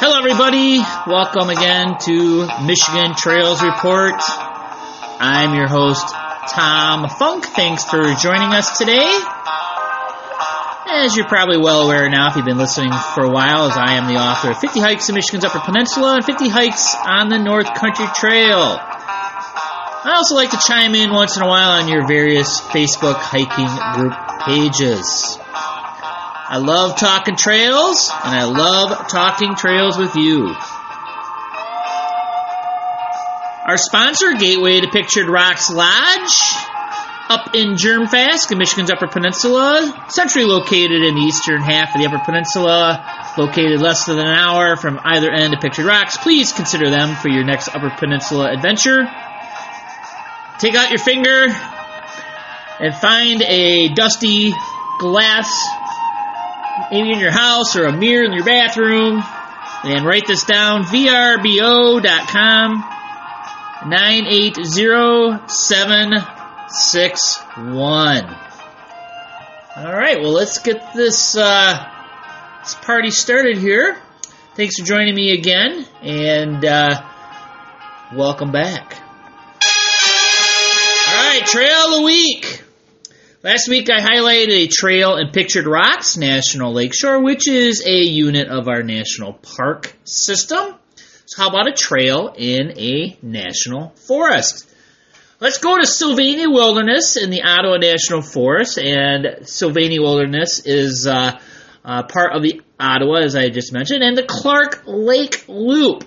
Hello, everybody. Welcome again to Michigan Trails Report. I'm your host, Tom Funk. Thanks for joining us today. As you're probably well aware now, if you've been listening for a while, as I am the author of 50 Hikes in Michigan's Upper Peninsula and 50 Hikes on the North Country Trail. I also like to chime in once in a while on your various Facebook hiking group pages. I love talking trails, and I love talking trails with you. Our sponsor, Gateway to Pictured Rocks Lodge, up in Germfask in Michigan's Upper Peninsula, centrally located in the eastern half of the Upper Peninsula, located less than an hour from either end of Pictured Rocks. Please consider them for your next Upper Peninsula adventure. Take out your finger and find a dusty glass maybe in your house or a mirror in your bathroom, and write this down vrbo.com 980761. All right, well, let's get this, uh, this party started here. Thanks for joining me again, and uh, welcome back. Trail of the Week. Last week I highlighted a trail in Pictured Rocks National Lakeshore, which is a unit of our national park system. So how about a trail in a national forest? Let's go to Sylvania Wilderness in the Ottawa National Forest, and Sylvania Wilderness is uh, uh, part of the Ottawa, as I just mentioned, and the Clark Lake Loop.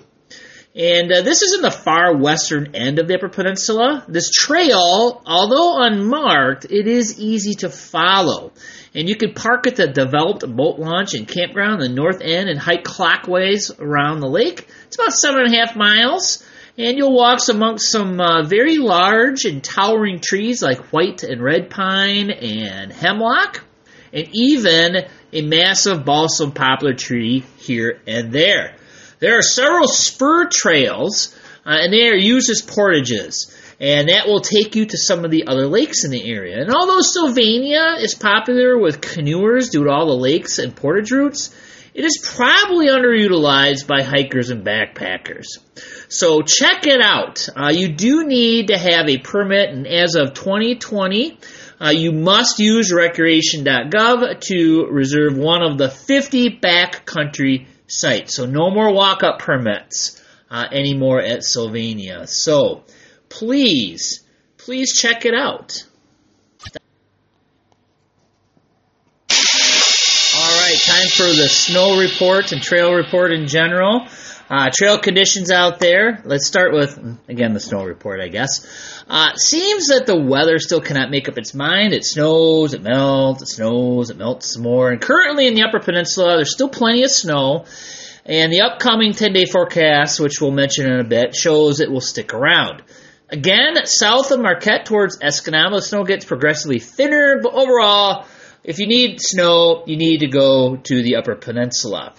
And uh, this is in the far western end of the Upper Peninsula. This trail, although unmarked, it is easy to follow. And you can park at the developed boat launch and campground the north end and hike clockwise around the lake. It's about seven and a half miles. And you'll walk amongst some uh, very large and towering trees like white and red pine and hemlock, and even a massive balsam poplar tree here and there. There are several spur trails, uh, and they are used as portages. And that will take you to some of the other lakes in the area. And although Sylvania is popular with canoers due to all the lakes and portage routes, it is probably underutilized by hikers and backpackers. So check it out. Uh, you do need to have a permit, and as of 2020, uh, you must use recreation.gov to reserve one of the 50 backcountry site. So no more walk-up permits uh, anymore at Sylvania. So please, please check it out. All right, time for the snow report and trail report in general. Uh, trail conditions out there. Let's start with, again, the snow report, I guess. Uh, seems that the weather still cannot make up its mind. It snows, it melts, it snows, it melts some more. And currently in the Upper Peninsula, there's still plenty of snow. And the upcoming 10 day forecast, which we'll mention in a bit, shows it will stick around. Again, south of Marquette towards Escanaba, the snow gets progressively thinner, but overall, if you need snow, you need to go to the Upper Peninsula.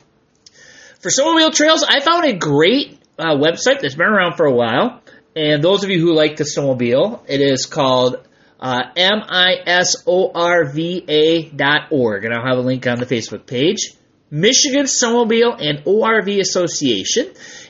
For snowmobile trails, I found a great uh, website that's been around for a while. And those of you who like the snowmobile, it is called uh, misorva.org. And I'll have a link on the Facebook page. Michigan Snowmobile and ORV Association.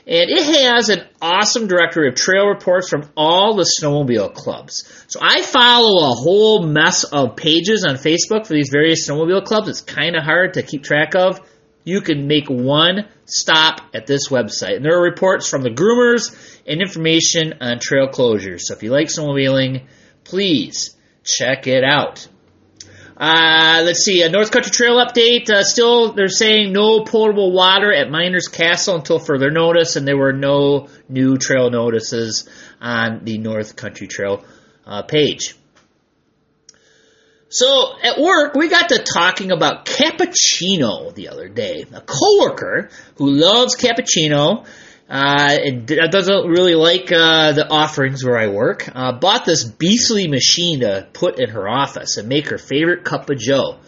And it has an awesome directory of trail reports from all the snowmobile clubs. So I follow a whole mess of pages on Facebook for these various snowmobile clubs. It's kind of hard to keep track of. You can make one stop at this website. And there are reports from the groomers and information on trail closures. So if you like snowmobiling, please check it out. Uh, let's see, a North Country Trail update. Uh, still, they're saying no potable water at Miners Castle until further notice, and there were no new trail notices on the North Country Trail uh, page. So at work, we got to talking about cappuccino the other day. A coworker who loves cappuccino uh, and doesn't really like uh, the offerings where I work, uh, bought this beastly machine to put in her office and make her favorite cup of joe.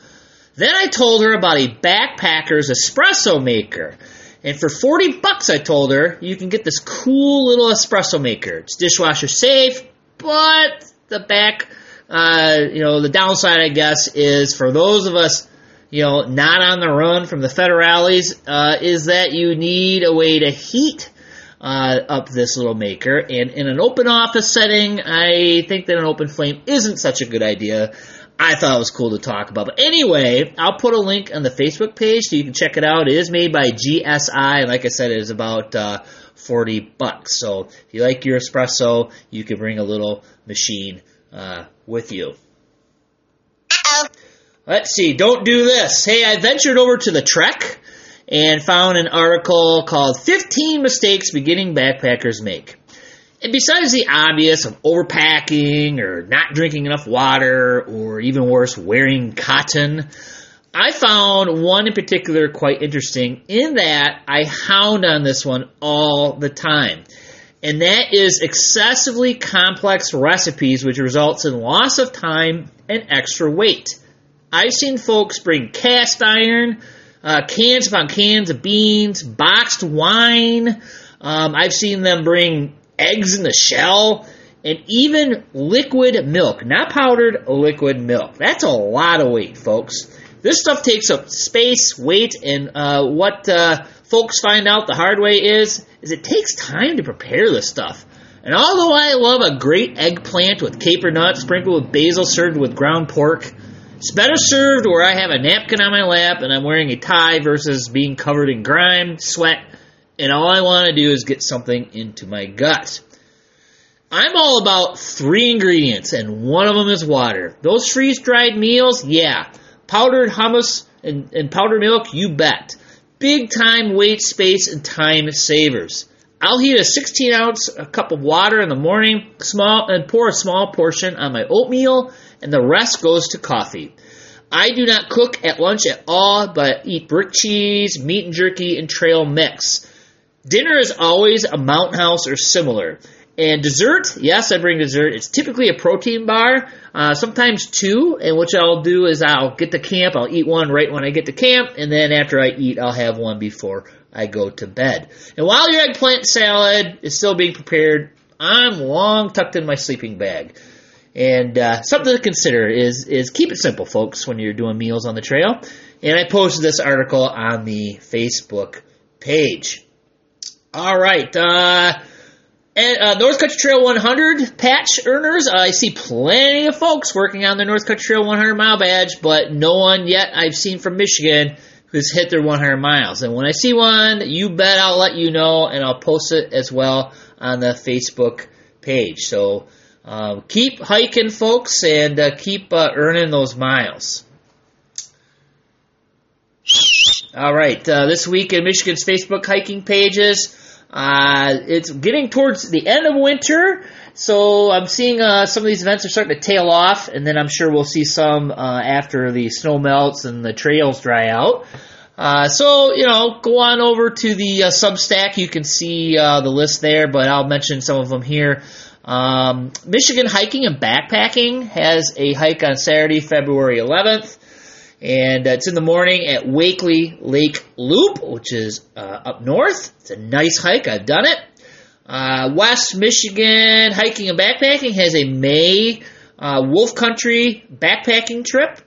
Then I told her about a backpacker's espresso maker. And for 40 bucks, I told her, you can get this cool little espresso maker. It's dishwasher safe, but the back, uh, you know, the downside, I guess, is for those of us, you know, not on the run from the federales, uh, is that you need a way to heat uh, up this little maker. And in an open office setting, I think that an open flame isn't such a good idea. I thought it was cool to talk about. But anyway, I'll put a link on the Facebook page so you can check it out. It is made by GSI. Like I said, it is about uh, 40 bucks. So if you like your espresso, you can bring a little machine uh, with you. Let's see. Don't do this. Hey, I ventured over to the Trek and found an article called 15 Mistakes Beginning Backpackers Make. And besides the obvious of overpacking or not drinking enough water or even worse, wearing cotton, I found one in particular quite interesting in that I hound on this one all the time. And that is excessively complex recipes, which results in loss of time and extra weight. I've seen folks bring cast iron, uh, cans upon cans of beans, boxed wine. Um, I've seen them bring eggs in the shell, and even liquid milk, not powdered, liquid milk. That's a lot of weight, folks. This stuff takes up space, weight, and uh, what uh, folks find out the hard way is, is it takes time to prepare this stuff. And although I love a great eggplant with caper nuts sprinkled with basil served with ground pork, it's better served where I have a napkin on my lap and I'm wearing a tie versus being covered in grime, sweat, and all I want to do is get something into my gut. I'm all about three ingredients, and one of them is water. Those freeze dried meals, yeah. Powdered hummus and, and powdered milk, you bet. Big time weight, space, and time savers. I'll heat a 16 ounce a cup of water in the morning, small, and pour a small portion on my oatmeal, and the rest goes to coffee. I do not cook at lunch at all, but eat brick cheese, meat and jerky, and trail mix. Dinner is always a mountain house or similar. And dessert, yes, I bring dessert. It's typically a protein bar, uh, sometimes two. And what I'll do is I'll get to camp. I'll eat one right when I get to camp, and then after I eat, I'll have one before I go to bed. And while your eggplant salad is still being prepared, I'm long tucked in my sleeping bag. And uh, something to consider is is keep it simple, folks, when you're doing meals on the trail. And I posted this article on the Facebook page. All right. Uh, and uh, North Country Trail 100 patch earners. I see plenty of folks working on the North Country Trail 100 mile badge, but no one yet I've seen from Michigan who's hit their 100 miles. And when I see one, you bet I'll let you know, and I'll post it as well on the Facebook page. So uh, keep hiking, folks, and uh, keep uh, earning those miles. All right, uh, this week in Michigan's Facebook hiking pages. Uh, it's getting towards the end of winter, so I'm seeing uh, some of these events are starting to tail off, and then I'm sure we'll see some uh, after the snow melts and the trails dry out. Uh, so, you know, go on over to the uh, Substack. You can see uh, the list there, but I'll mention some of them here. Um, Michigan Hiking and Backpacking has a hike on Saturday, February 11th and uh, it's in the morning at Wakeley Lake Loop, which is uh, up north. It's a nice hike. I've done it. Uh, West Michigan Hiking and Backpacking has a May uh, Wolf Country backpacking trip.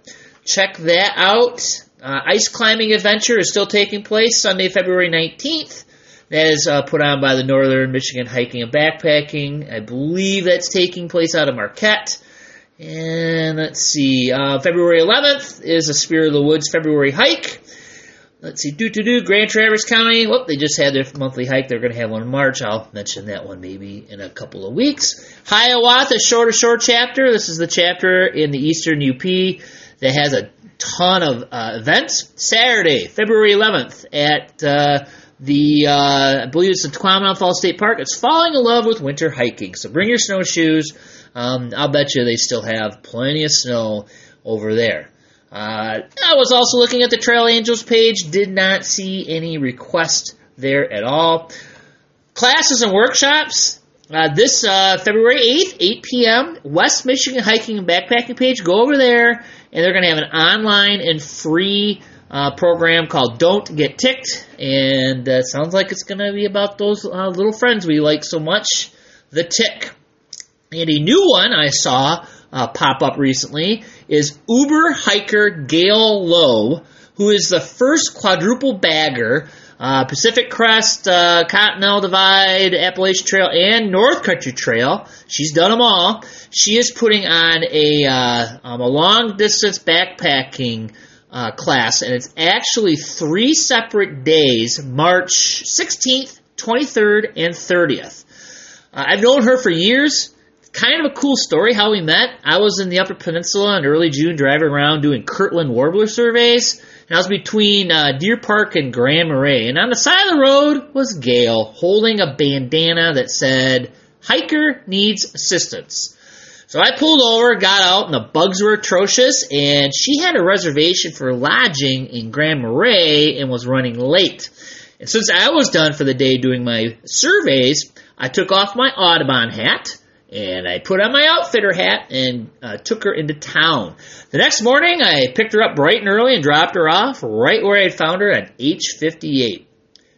Check that out. Uh, ice climbing adventure is still taking place Sunday, February 19th. That is uh, put on by the Northern Michigan Hiking and Backpacking. I believe that's taking place out of Marquette. And let's see, uh, February 11th is a Spirit of the Woods February hike. Let's see, do to do Grand Traverse County. Whoop, they just had their monthly hike. They're going to have one in March. I'll mention that one maybe in a couple of weeks. Hiawatha Shore to chapter. This is the chapter in the Eastern UP that has a ton of uh, events. Saturday, February 11th at uh, the uh, I believe it's the Tahquamenon Falls State Park. It's falling in love with winter hiking. So bring your snowshoes. Um, I'll bet you they still have plenty of snow over there. Uh, I was also looking at the Trail Angels page, did not see any requests there at all. Classes and workshops. Uh, this uh, February 8th, 8 p.m., West Michigan Hiking and Backpacking page. Go over there, and they're going to have an online and free uh, program called Don't Get Ticked. And uh, sounds like it's going to be about those uh, little friends we like so much, the tick. And a new one I saw uh, pop up recently is Uber hiker Gail Lowe, who is the first quadruple bagger uh, Pacific Crest, uh, Continental Divide, Appalachian Trail, and North Country Trail. She's done them all. She is putting on a uh, um, a long distance backpacking uh, class, and it's actually three separate days: March 16th, 23rd, and 30th. Uh, I've known her for years. Kind of a cool story how we met. I was in the Upper Peninsula in early June driving around doing Kirtland warbler surveys. And I was between uh, Deer Park and Grand Marais. And on the side of the road was Gail holding a bandana that said, Hiker needs assistance. So I pulled over, got out, and the bugs were atrocious, and she had a reservation for lodging in Grand Marais and was running late. And since I was done for the day doing my surveys, I took off my Audubon hat and I put on my outfitter hat and uh, took her into town. The next morning, I picked her up bright and early and dropped her off right where I had found her at H58.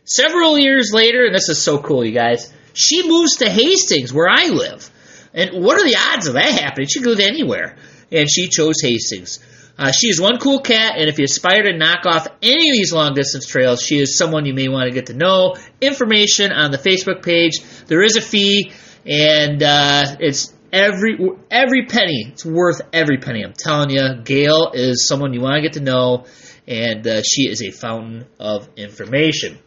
Several years later, and this is so cool, you guys, she moves to Hastings, where I live. And what are the odds of that happening? She could live anywhere. And she chose Hastings. Uh, she is one cool cat, and if you aspire to knock off any of these long distance trails, she is someone you may want to get to know. Information on the Facebook page. There is a fee, and uh, it's every every penny. It's worth every penny. I'm telling you, Gail is someone you want to get to know, and uh, she is a fountain of information.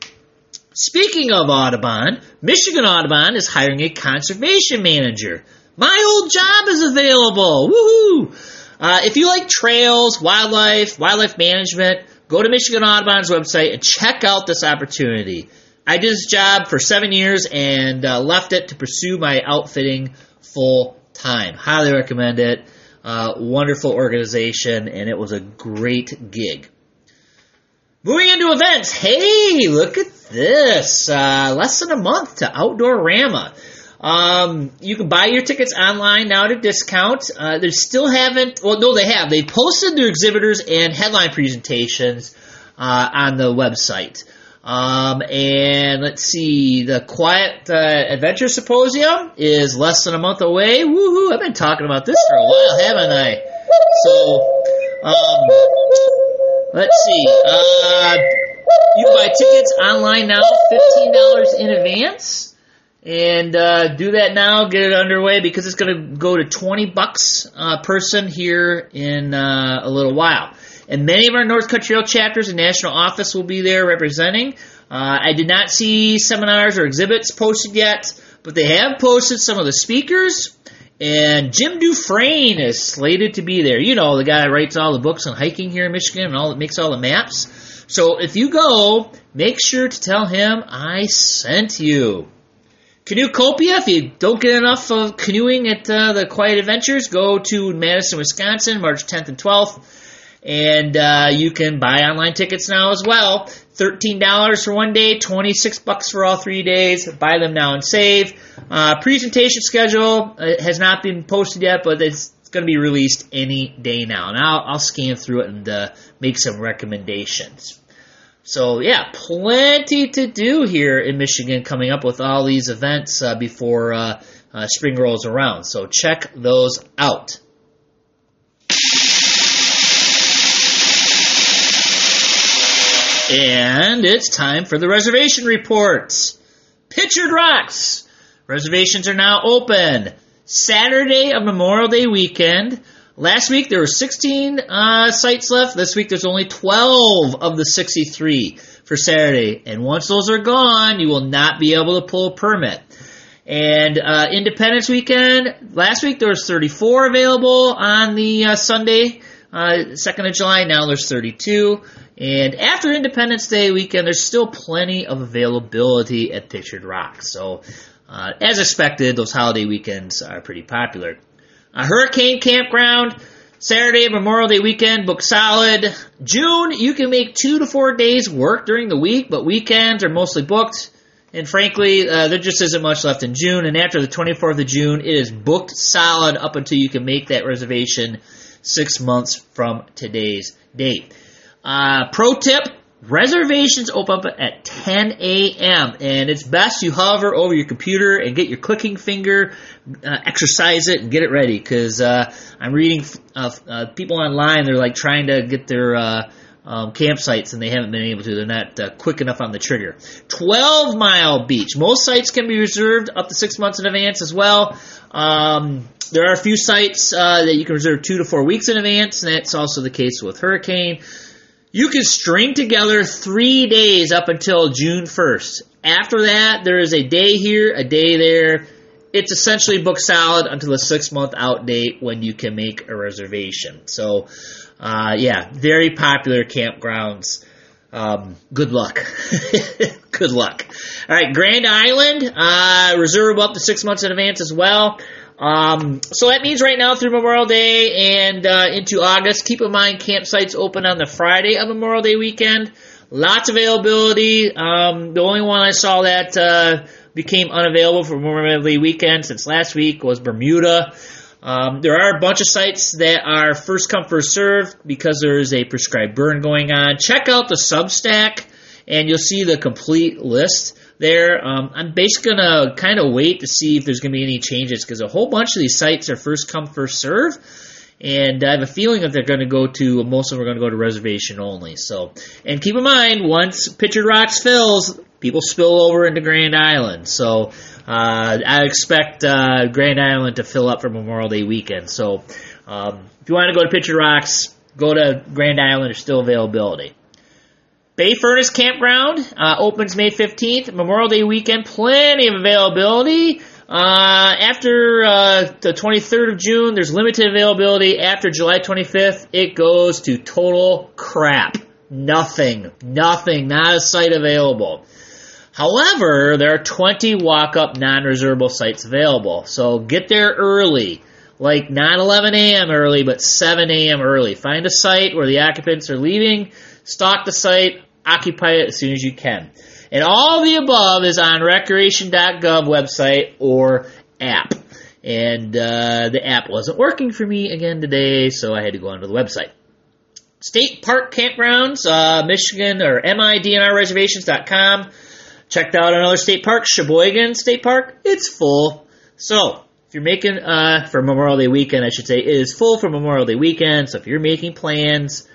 Speaking of Audubon, Michigan Audubon is hiring a conservation manager. My old job is available. Woohoo! Uh, if you like trails, wildlife, wildlife management, go to Michigan Audubon's website and check out this opportunity. I did this job for seven years and uh, left it to pursue my outfitting full time. Highly recommend it. Uh, wonderful organization, and it was a great gig. Moving into events. Hey, look at this. Uh, less than a month to Outdoorama. Um, you can buy your tickets online now at a discount. Uh, they still haven't, well, no, they have. They posted their exhibitors and headline presentations uh, on the website. Um, and let's see, the Quiet uh, Adventure Symposium is less than a month away. Woohoo! I've been talking about this for a while, haven't I? So, um, let's see. Uh, you can buy tickets online now, fifteen dollars in advance, and uh, do that now. Get it underway because it's going to go to twenty bucks a person here in uh, a little while and many of our North Country Trail chapters and national office will be there representing. Uh, I did not see seminars or exhibits posted yet, but they have posted some of the speakers. And Jim Dufresne is slated to be there. You know, the guy writes all the books on hiking here in Michigan and all that makes all the maps. So if you go, make sure to tell him I sent you. Canoecopia, if you don't get enough of canoeing at uh, the Quiet Adventures, go to Madison, Wisconsin, March 10th and 12th. And uh, you can buy online tickets now as well. $13 for one day, 26 bucks for all three days. Buy them now and save. Uh, presentation schedule has not been posted yet, but it's going to be released any day now. And I'll, I'll scan through it and uh, make some recommendations. So yeah, plenty to do here in Michigan coming up with all these events uh, before uh, uh, spring rolls around. So check those out. And it's time for the reservation reports. Pictured Rocks. Reservations are now open. Saturday of Memorial Day weekend. Last week there were 16 uh, sites left. This week there's only 12 of the 63 for Saturday. And once those are gone, you will not be able to pull a permit. And uh, Independence weekend, last week there was 34 available on the uh, Sunday, 2nd uh, of July. Now there's 32. And after Independence Day weekend, there's still plenty of availability at Pictured Rock. So, uh, as expected, those holiday weekends are pretty popular. A Hurricane Campground, Saturday, Memorial Day weekend, book solid. June, you can make two to four days work during the week, but weekends are mostly booked. And frankly, uh, there just isn't much left in June. And after the 24th of June, it is booked solid up until you can make that reservation six months from today's date. Uh, pro tip Reservations open up at 10 a.m. and it's best you hover over your computer and get your clicking finger, uh, exercise it, and get it ready. Because uh, I'm reading uh, uh, people online; they're like trying to get their uh, um, campsites and they haven't been able to. They're not uh, quick enough on the trigger. 12 Mile Beach. Most sites can be reserved up to six months in advance as well. Um, there are a few sites uh, that you can reserve two to four weeks in advance, and that's also the case with Hurricane. You can string together three days up until June 1st. After that, there is a day here, a day there. It's essentially book solid until the six month out date when you can make a reservation. So, uh, yeah, very popular campgrounds. Um, good luck. good luck. All right, Grand Island, uh, reserve up to six months in advance as well. Um, so that means right now through Memorial Day and uh, into August, keep in mind campsites open on the Friday of Memorial Day weekend. Lots of availability. Um, the only one I saw that uh, became unavailable for Memorial Day weekend since last week was Bermuda. Um, there are a bunch of sites that are first come first served because there is a prescribed burn going on. Check out the Substack and you'll see the complete list there. Um, I'm basically gonna kind of wait to see if there's gonna be any changes because a whole bunch of these sites are first come first serve, and I have a feeling that they're gonna go to most of them are gonna go to reservation only. So, and keep in mind once Pictured Rocks fills, people spill over into Grand Island. So. Uh, I expect uh, Grand Island to fill up for Memorial Day weekend. So, um, if you want to go to Pictured Rocks, go to Grand Island. There's still availability. Bay Furnace Campground uh, opens May 15th. Memorial Day weekend, plenty of availability. Uh, after uh, the 23rd of June, there's limited availability. After July 25th, it goes to total crap. Nothing. Nothing. Not a site available. However, there are 20 walk-up non-reservable sites available. So get there early. Like not 11 a.m. early, but 7 a.m. early. Find a site where the occupants are leaving stock the site, occupy it as soon as you can. And all the above is on recreation.gov website or app. And uh, the app wasn't working for me again today, so I had to go onto the website. State Park Campgrounds, uh, Michigan or MIDNRreservations.com. Checked out another state park, Cheboygan State Park. It's full. So, if you're making, uh, for Memorial Day weekend, I should say, it is full for Memorial Day weekend. So if you're making plans,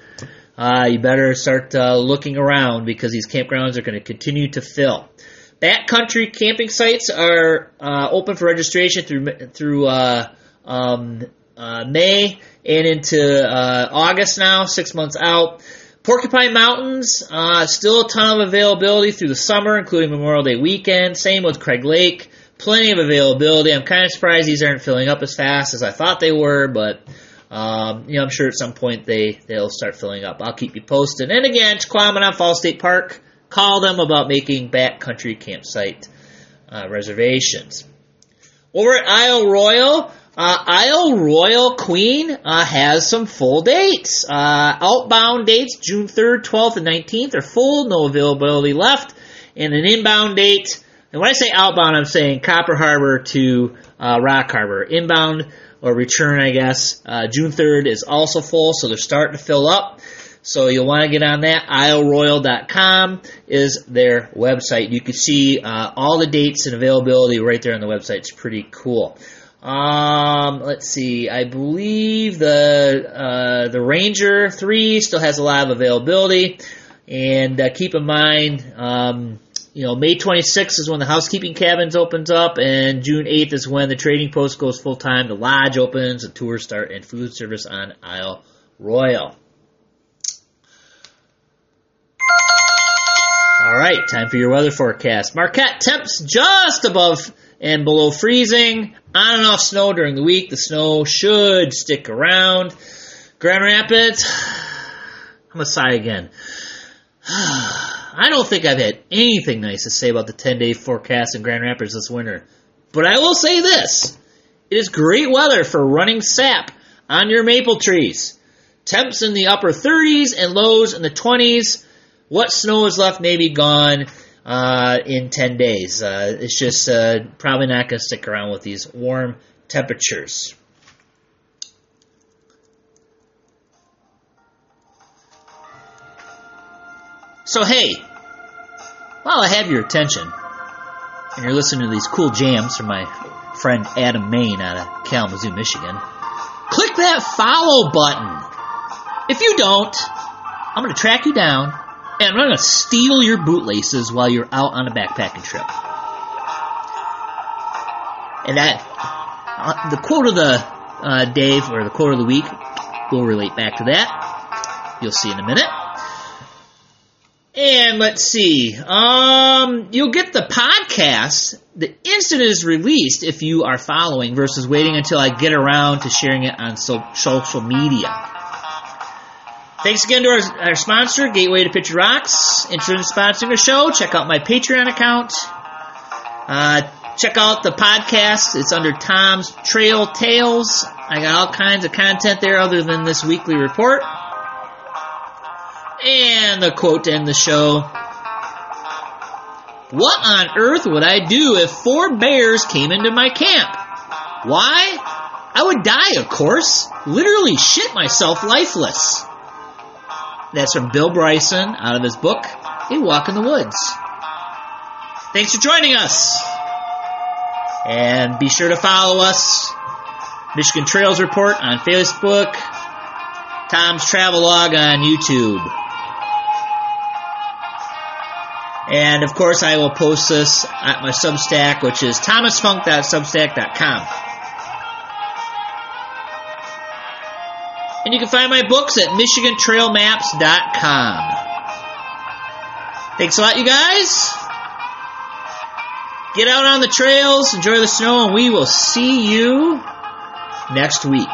uh, you better start uh, looking around because these campgrounds are going to continue to fill. Backcountry camping sites are uh, open for registration through through uh, um, uh, May and into uh, August now, six months out. Porcupine Mountains, still a ton of availability through the summer, including Memorial Day weekend. Same with Craig Lake, plenty of availability. I'm kind of surprised these aren't filling up as fast as I thought they were, but um, you know, I'm sure at some point they they'll start filling up. I'll keep you posted. And again, Tahquamenon Fall State Park, call them about making backcountry campsite uh, reservations. Over at Isle Royale, uh, Isle Royale Queen uh, has some full dates. Uh, outbound dates, June 3rd, 12th, and 19th are full, no availability left. And an inbound date, and when I say outbound, I'm saying Copper Harbor to uh, Rock Harbor. Inbound or return, I guess. Uh, June 3rd is also full, so they're starting to fill up. So you'll want to get on that. IsleRoyale.com is their website. You can see uh, all the dates and availability right there on the website. It's pretty cool. Um, let's see. I believe the uh, the Ranger Three still has a lot of availability, and uh, keep in mind. Um, you know, May 26th is when the housekeeping cabins opens up, and June 8th is when the trading post goes full time. The lodge opens, the tours start, and food service on Isle Royale. All right, time for your weather forecast. Marquette temps just above and below freezing. On and off snow during the week. The snow should stick around. Grand Rapids. I'm gonna sigh again. I don't think I've had anything nice to say about the 10 day forecast in Grand Rapids this winter. But I will say this it is great weather for running sap on your maple trees. Temps in the upper 30s and lows in the 20s. What snow is left may be gone uh, in 10 days. Uh, it's just uh, probably not going to stick around with these warm temperatures. So, hey, while I have your attention, and you're listening to these cool jams from my friend Adam Main out of Kalamazoo, Michigan, click that follow button. If you don't, I'm going to track you down and I'm going to steal your bootlaces while you're out on a backpacking trip. And that, uh, the quote of the uh, day or the quote of the week will relate back to that. You'll see in a minute. And let's see. Um, you'll get the podcast the instant it is released if you are following versus waiting until I get around to sharing it on so- social media. Thanks again to our, our sponsor, Gateway to Picture Rocks. Interested in sponsoring the show? Check out my Patreon account. Uh, check out the podcast. It's under Tom's Trail Tales. I got all kinds of content there other than this weekly report. And the quote to end the show. What on earth would I do if four bears came into my camp? Why? I would die, of course. Literally shit myself lifeless. That's from Bill Bryson out of his book, A Walk in the Woods. Thanks for joining us. And be sure to follow us. Michigan Trails Report on Facebook. Tom's Travelogue on YouTube. And of course, I will post this at my Substack, which is thomasfunk.substack.com. And you can find my books at MichiganTrailMaps.com. Thanks a lot, you guys. Get out on the trails, enjoy the snow, and we will see you next week.